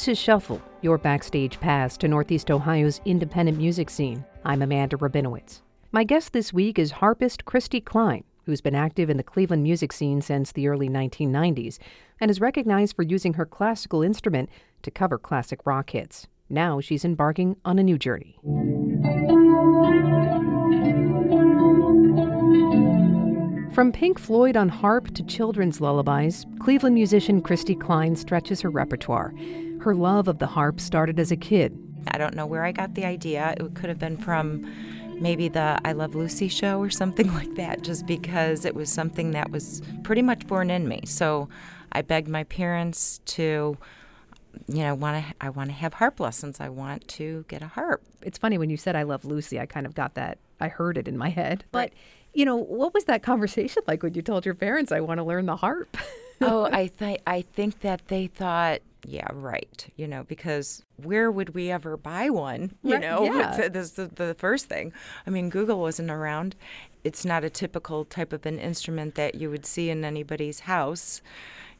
This is Shuffle, your backstage pass to Northeast Ohio's independent music scene. I'm Amanda Rabinowitz. My guest this week is harpist Kristy Kline, who's been active in the Cleveland music scene since the early 1990s and is recognized for using her classical instrument to cover classic rock hits. Now she's embarking on a new journey. From Pink Floyd on harp to children's lullabies, Cleveland musician Kristy Kline stretches her repertoire. Her love of the harp started as a kid. I don't know where I got the idea. It could have been from maybe the I Love Lucy show or something like that, just because it was something that was pretty much born in me. So I begged my parents to you know, want to I want to have harp lessons. I want to get a harp. It's funny when you said I love Lucy, I kind of got that. I heard it in my head. But you know, what was that conversation like when you told your parents I want to learn the harp? oh, I think I think that they thought, yeah, right. You know, because where would we ever buy one? You Right, know, yeah. this is the, the first thing. I mean, Google wasn't around. It's not a typical type of an instrument that you would see in anybody's house.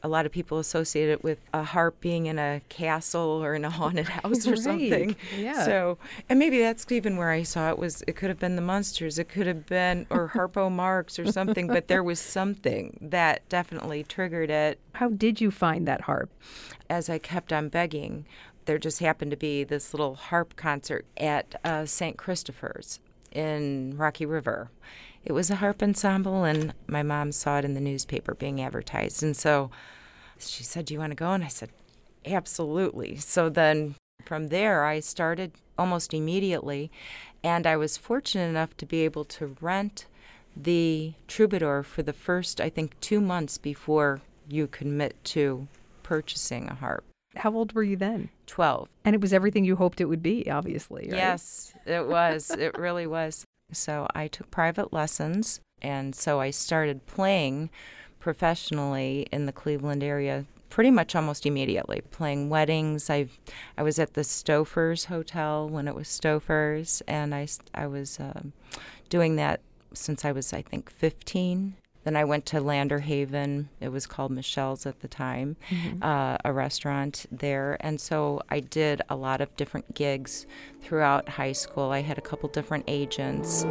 A lot of people associate it with a harp being in a castle or in a haunted house or Right, something. yeah. So, and maybe that's even where I saw it was. It could have been the Munsters. It could have been or Harpo Marx or something. but there was something that definitely triggered it How did you find that harp? as I kept on begging, there just happened to be this little harp concert at uh, St. Christopher's in Rocky River. It was a harp ensemble, and my mom saw it in the newspaper being advertised. And so she said, Do you want to go? And I said, Absolutely. So then from there, I started almost immediately, and I was fortunate enough to be able to rent the troubadour for the first, I think, two months before you commit to purchasing a harp. How old were you then? 12. And it was everything you hoped it would be, obviously. Right? Yes, it was. it really was. So I took private lessons, and so I started playing professionally in the Cleveland area pretty much almost immediately playing weddings. I i was at the Stouffer's hotel when it was Stouffer's and I I was um, doing that since i was i think 15 then i went to Landerhaven. It was called michelle's at the time uh, a restaurant there. And so i did a lot of different gigs throughout high school. I had a couple different agents.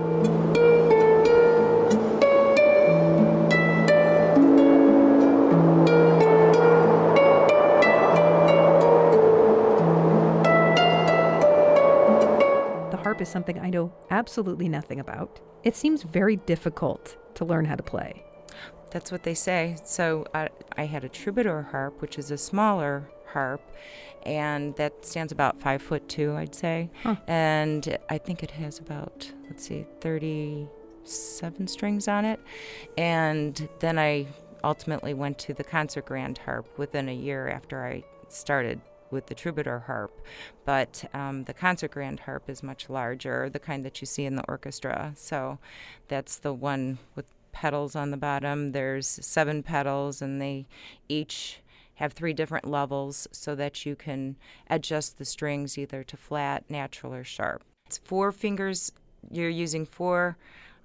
The harp is something I know absolutely nothing about. It seems very difficult to learn how to play. That's what they say. So I, I had a troubadour harp, which is a smaller harp, and that stands about five foot two, I'd say. Huh. And I think it has about, let's see, 37 strings on it. And then I ultimately went to the concert grand harp within a year after I started with the troubadour harp. But um, the concert grand harp is much larger, the kind that you see in the orchestra. So that's the one with pedals on the bottom. There's seven pedals, and they each have three different levels so that you can adjust the strings either to flat, natural, or sharp. It's four fingers. You're using four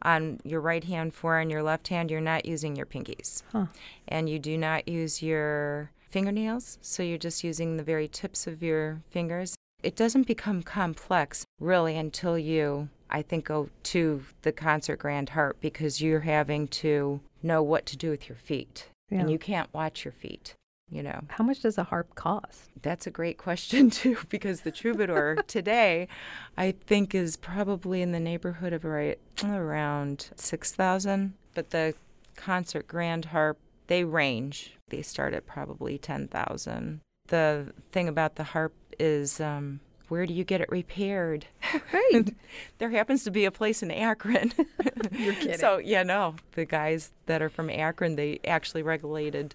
on your right hand, four on your left hand. You're not using your pinkies. Huh. And you do not use your fingernails, so you're just using the very tips of your fingers. It doesn't become complex really until you, I think, go to the concert grand harp because you're having to know what to do with your feet. Yeah. And you can't watch your feet, you know. How much does a harp cost? That's a great question, too, because the troubadour today, I think, is probably in the neighborhood of right around 6000 But the concert grand harp, they range. They start at probably 10000 The thing about the harp is um, where do you get it repaired? Right. there happens to be a place in Akron. You're kidding. So, yeah, no. The guys that are from Akron, they actually regulated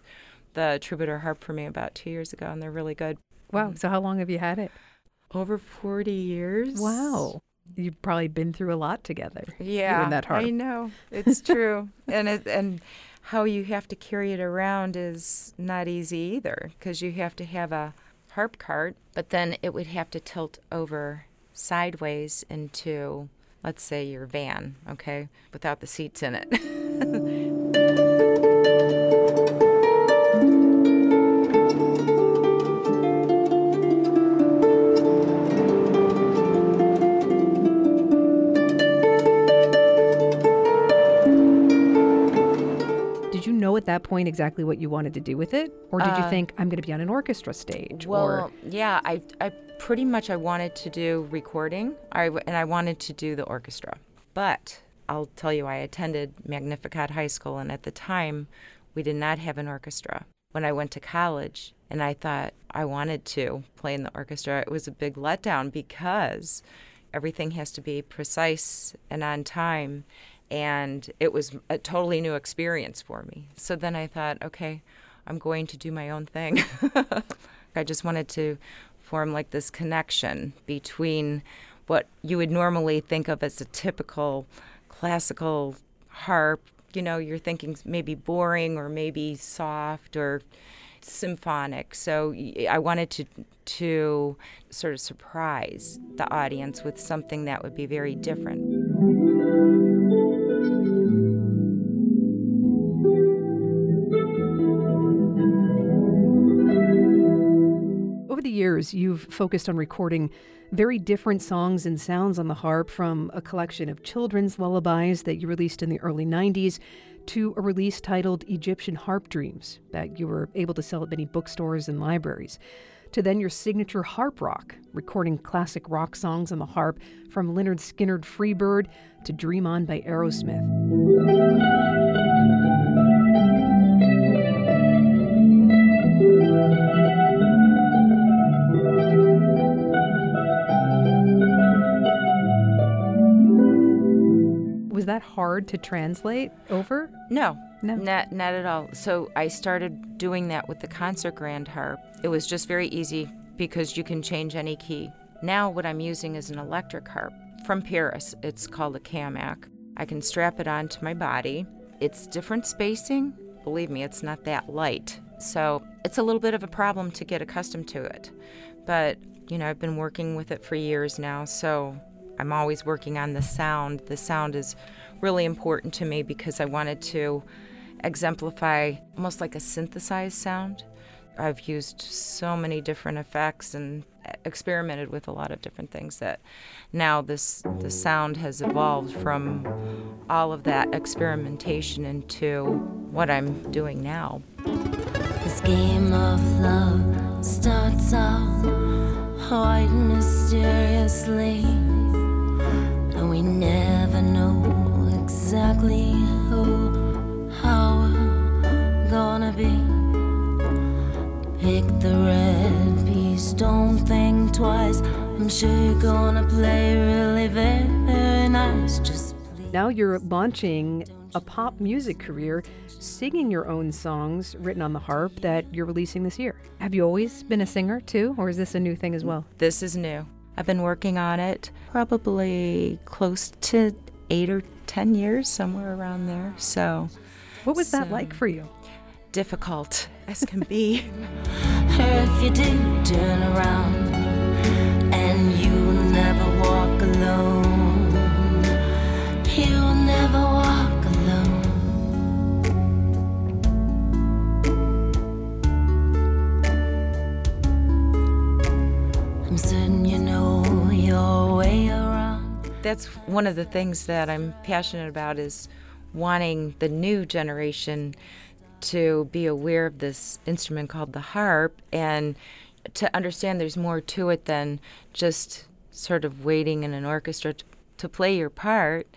the troubadour harp for me about two years ago, and they're really good. wow. So how long have you had it? Over 40 years. Wow. You've probably been through a lot together. Yeah, that harp. I know. It's true. and it, and how you have to carry it around is not easy either because you have to have a harp cart, but then it would have to tilt over sideways into, let's say, your van, okay, without the seats in it. that point exactly what you wanted to do with it, or did you Uh, think I'm going to be on an orchestra stage? Well, or yeah, I, I pretty much I wanted to do recording, I, and I wanted to do the orchestra. But I'll tell you, I attended Magnificat High School, and at the time, we did not have an orchestra. When I went to college, and I thought I wanted to play in the orchestra, it was a big letdown because everything has to be precise and on time. And it was a totally new experience for me. So then I thought, okay, I'm going to do my own thing. I just wanted to form like this connection between what you would normally think of as a typical classical harp. You know, you're thinking maybe boring or maybe soft or symphonic. So I wanted to to sort of surprise the audience with something that would be very different. Years, you've focused on recording very different songs and sounds on the harp from a collection of children's lullabies that you released in the early 90s to a release titled Egyptian Harp Dreams that you were able to sell at many bookstores and libraries. To then your signature harp rock, recording classic rock songs on the harp from Lynyrd Skynyrd Freebird to Dream On by Aerosmith. That hard to translate over? No, No. not not at all. So I started doing that with the concert grand harp. It was just very easy because you can change any key. Now what I'm using is an electric harp from Paris. It's called a Camac. I can strap it onto my body. It's different spacing. Believe me, it's not that light. So it's a little bit of a problem to get accustomed to it. But, you know, I've been working with it for years now, so I'm always working on the sound. The sound is really important to me because I wanted to exemplify almost like a synthesized sound. I've used so many different effects and experimented with a lot of different things that now this the sound has evolved from all of that experimentation into what I'm doing now. This game of love starts off quite mysteriously, and we never know exactly who, how we're gonna be. Pick the red piece, don't think twice. I'm sure you're gonna play really very, very nice. Just please. Now you're launching a pop music career, singing your own songs written on the harp that you're releasing this year. Have you always been a singer too, or is this a new thing as well? This is new. I've been working on it probably close to eight or ten years, somewhere around there. So What was that like for you? difficult as can be. If you do turn around and you will never walk alone, you will never walk alone. I'm certain you know your way around. That's one of the things that I'm passionate about is wanting the new generation to be aware of this instrument called the harp and to understand there's more to it than just sort of waiting in an orchestra to, to play your part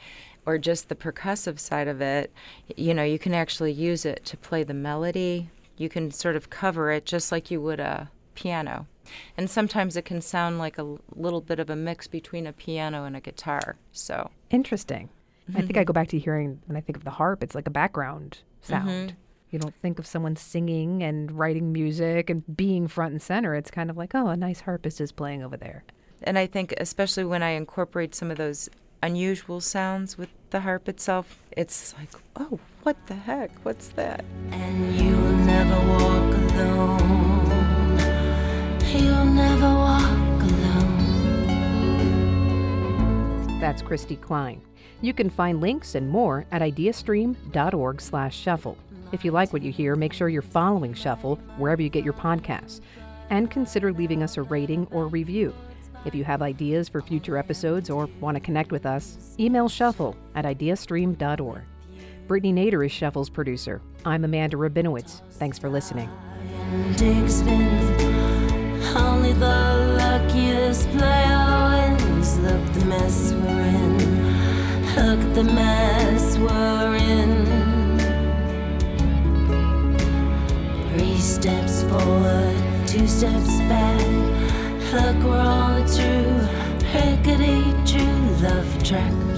or just the percussive side of it. You know, you can actually use it to play the melody. You can sort of cover it just like you would a piano. And sometimes it can sound like a little bit of a mix between a piano and a guitar. So, Interesting. I think I go back to hearing when I think of the harp, it's like a background sound. Mm-hmm. You don't think of someone singing and writing music and being front and center. It's kind of like, oh, a nice harpist is playing over there. and I think especially when I incorporate some of those unusual sounds with the harp itself, it's like, oh, what the heck? What's that? And you will never walk alone. You'll never walk alone. That's Kristy Kline. You can find links and more at ideastream.org slash shuffle. If you like what you hear, make sure you're following Shuffle wherever you get your podcasts, and consider leaving us a rating or review. If you have ideas for future episodes or want to connect with us, email Shuffle at ideastream.org. Brittany Nader is Shuffle's producer. I'm Amanda Rabinowitz. Thanks for listening. Only the luckiest player wins. Look the mess we're in. Look the mess we're in. Three steps forward, two steps back. Look, we're on a true, rickety true love track.